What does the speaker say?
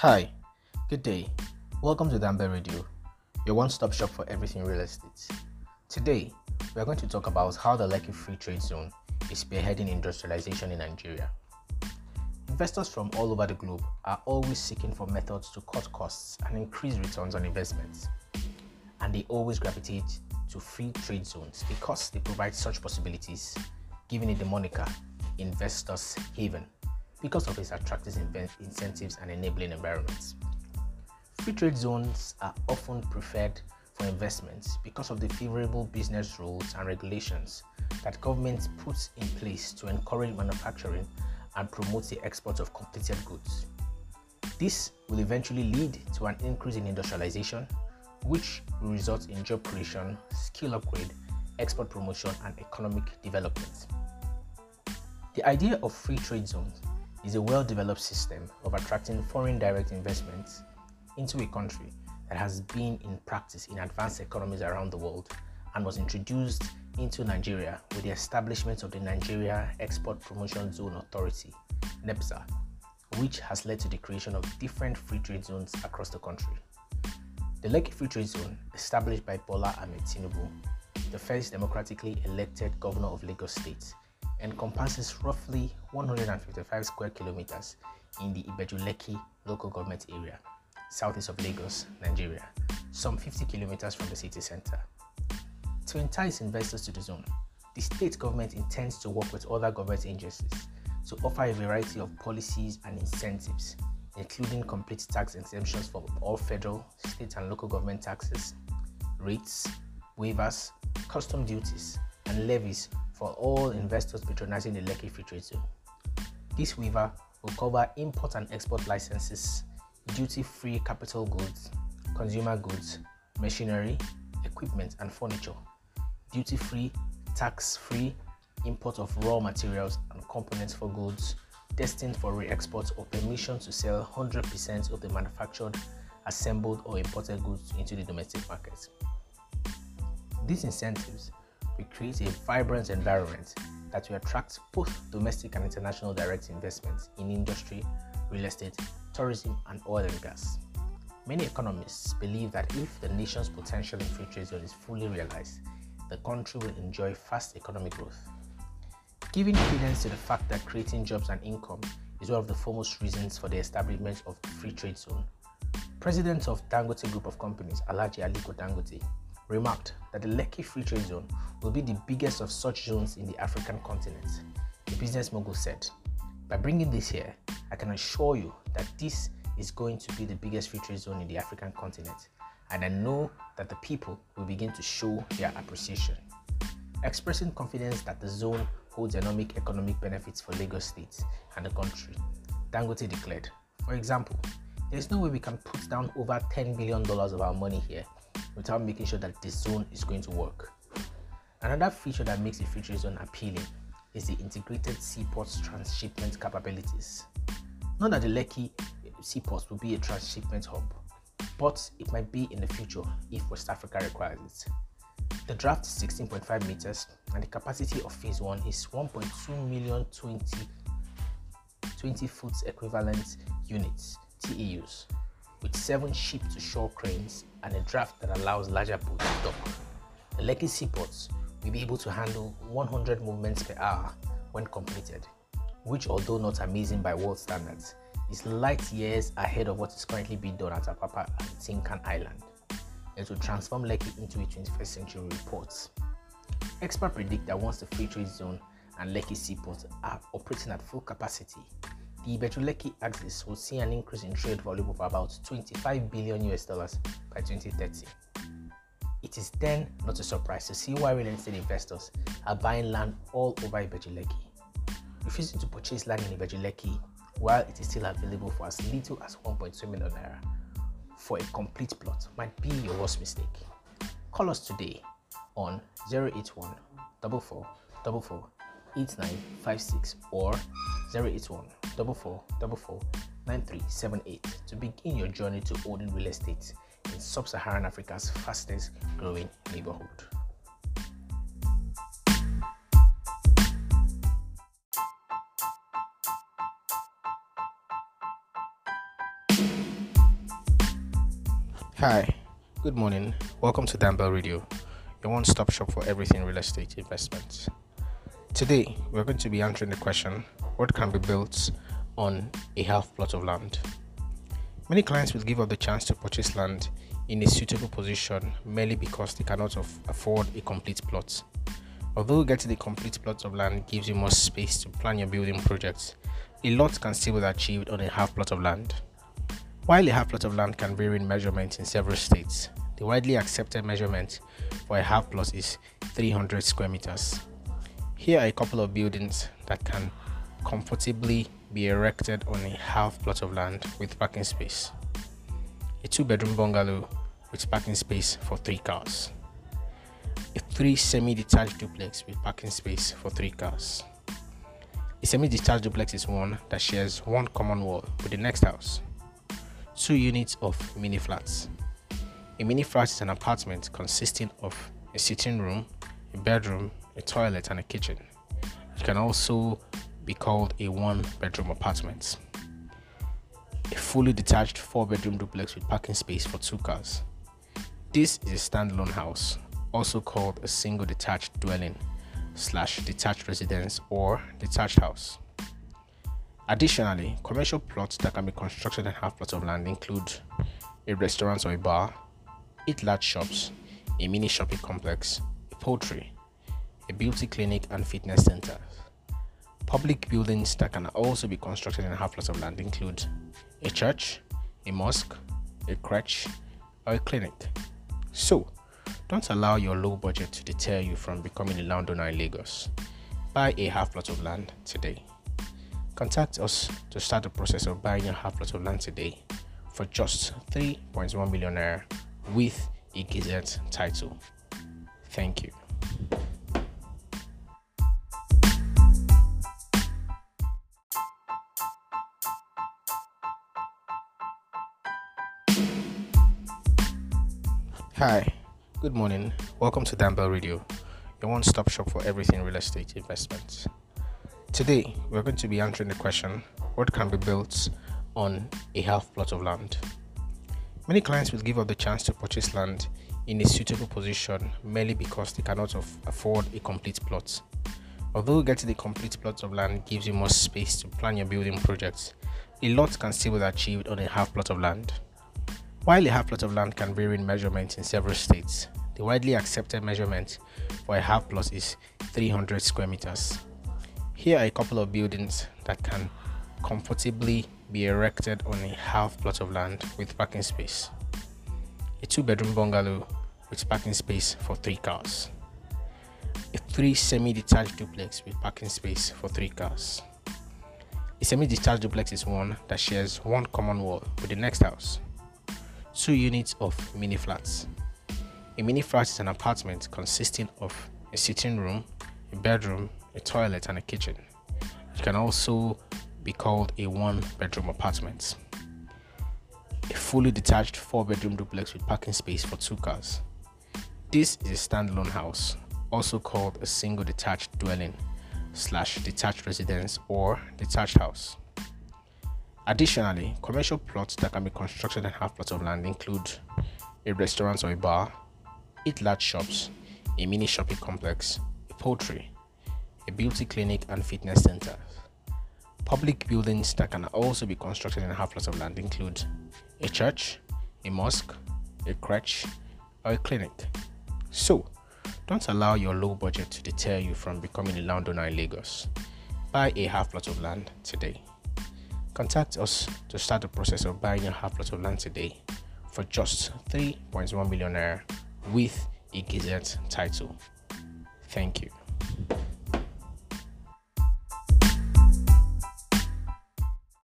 Hi, good day. Welcome to Dambe Radio, your one stop shop for everything real estate. Today, we are going to talk about how the Lekki Free Trade Zone is spearheading industrialization in Nigeria. Investors from all over the globe are always seeking for methods to cut costs and increase returns on investments. And they always gravitate to free trade zones because they provide such possibilities, giving it the moniker Investors Haven because of its attractive incentives and enabling environments. Free trade zones are often preferred for investments because of the favorable business rules and regulations that governments put in place to encourage manufacturing and promote the export of completed goods. This will eventually lead to an increase in industrialization, which will result in job creation, skill upgrade, export promotion, and economic development. The idea of free trade zones is a well developed system of attracting foreign direct investments into a country that has been in practice in advanced economies around the world and was introduced into Nigeria with the establishment of the Nigeria Export Promotion Zone Authority, NEPZA, which has led to the creation of different free trade zones across the country. The Lekki Free Trade Zone, established by Bola Ahmed Tinubu, the first democratically elected governor of Lagos State, encompasses roughly 155 square kilometers in the Ibeju-Lekki local government area, southeast of Lagos, Nigeria, some 50 kilometers from the city center. To entice investors to the zone, the state government intends to work with other government agencies to offer a variety of policies and incentives, including complete tax exemptions for all federal, state, and local government taxes, rates, waivers, custom duties, and levies for all investors patronizing the Lekki Free Trade Zone. This waiver will cover import and export licenses, duty free capital goods, consumer goods, machinery, equipment, and furniture, duty free, tax free import of raw materials and components for goods destined for re export or permission to sell 100% of the manufactured, assembled, or imported goods into the domestic market. These incentives we create a vibrant environment that will attract both domestic and international direct investments in industry, real estate, tourism, and oil and gas. Many economists believe that if the nation's potential in free trade zone is fully realized, the country will enjoy fast economic growth. Giving credence to the fact that creating jobs and income is one of the foremost reasons for the establishment of the free trade zone, President of Dangote Group of Companies, Alhaji Aliko Dangote, remarked that the Lekki Free Trade Zone will be the biggest of such zones in the African continent. The business mogul said, By bringing this here, I can assure you that this is going to be the biggest free trade zone in the African continent, and I know that the people will begin to show their appreciation. Expressing confidence that the zone holds economic economic benefits for Lagos State and the country, Dangote declared, For example, there's no way we can put down over $10 billion of our money here without making sure that the zone is going to work. Another feature that makes the trade zone appealing is the integrated seaports transshipment capabilities. Not that the Lekki seaports will be a transshipment hub, but it might be in the future if West Africa requires it. The draft is 16.5 meters and the capacity of phase 1 is 1.2 million 20, 20 foot equivalent units, TEUs, with 7 ship to shore cranes and a draft that allows larger boats to dock. The Lekki seaports will be able to handle 100 movements per hour when completed, which, although not amazing by world standards, is light years ahead of what is currently being done at Apapa and Tin Can Island. It will transform Lekki into a 21st century port. Experts predict that once the free trade zone and Lekki seaports are operating at full capacity, the Ibeju-Lekki axis will see an increase in trade volume of about 25 billion US dollars by 2030. It is then not a surprise to see why real estate investors are buying land all over Ibeju-Lekki. Refusing to purchase land in Ibeju-Lekki while it is still available for as little as 1.2 million naira for a complete plot might be your worst mistake. Call us today on 081 44 8956 or 081 9378 to begin your journey to owning real estate in sub Saharan Africa's fastest growing neighborhood. Hi, good morning. Welcome to Danbell Radio, your one stop shop for everything real estate investments. Today, we're going to be answering the question what can be built on a half plot of land? Many clients will give up the chance to purchase land in a suitable position merely because they cannot afford a complete plot. Although getting a complete plot of land gives you more space to plan your building projects, a lot can still be achieved on a half plot of land. While a half plot of land can vary in measurement in several states, the widely accepted measurement for a half plot is 300 square meters. Here are a couple of buildings that can comfortably be erected on a half plot of land with parking space. A two bedroom bungalow with parking space for three cars a three semi-detached duplex with parking space for three cars. A semi-detached duplex is one that shares one common wall with the next house. Two units of mini flats. A mini flat is an apartment consisting of a sitting room, a bedroom, a toilet, and a kitchen. You can also be called a one bedroom apartment. A fully detached four bedroom duplex with parking space for two cars. This is a standalone house also called a single detached dwelling slash detached residence or detached house. Additionally, commercial plots that can be constructed in half plots of land include a restaurant or a bar, eight large shops, a mini shopping complex, a poultry, a beauty clinic, and fitness centers. Public buildings that can also be constructed in half plots of land include a church, a mosque, a crèche, or a clinic. So, don't allow your low budget to deter you from becoming a landowner in Lagos. Buy a half plot of land today. Contact us to start the process of buying a half plot of land today for just 3.1 million naira with a Gazette title. Thank you. Hi. Good morning. Welcome to Danbell Radio, your one stop shop for everything real estate investments. Today, we're going to be answering the question what can be built on a half plot of land? Many clients will give up the chance to purchase land in a suitable position merely because they cannot afford a complete plot. Although getting a complete plot of land gives you more space to plan your building projects, a lot can still be achieved on a half plot of land. While a half plot of land can vary in measurement in several states, the widely accepted measurement for a half plot is 300 square meters. Here are a couple of buildings that can comfortably be erected on a half plot of land with parking space. A two bedroom bungalow with parking space for three cars. A three semi detached duplex with parking space for three cars. A semi detached duplex is one that shares one common wall with the next house two units of mini flats. A mini flat is an apartment consisting of a sitting room, a bedroom, a toilet, and a kitchen. It can also be called a one bedroom apartment. A fully detached four bedroom duplex with parking space for two cars. This is a standalone house, also called a single detached dwelling slash detached residence or detached house. Additionally, commercial plots that can be constructed in half plots of land include a restaurant or a bar, eight large shops, a mini shopping complex, a poultry, a beauty clinic, and fitness centers. Public buildings that can also be constructed in half plots of land include a church, a mosque, a crèche, or a clinic. So, don't allow your low budget to deter you from becoming a landowner in Lagos. Buy a half plot of land today. Contact us to start the process of buying a half plot of land today for just 3.1 million naira with a Gazette title. Thank you.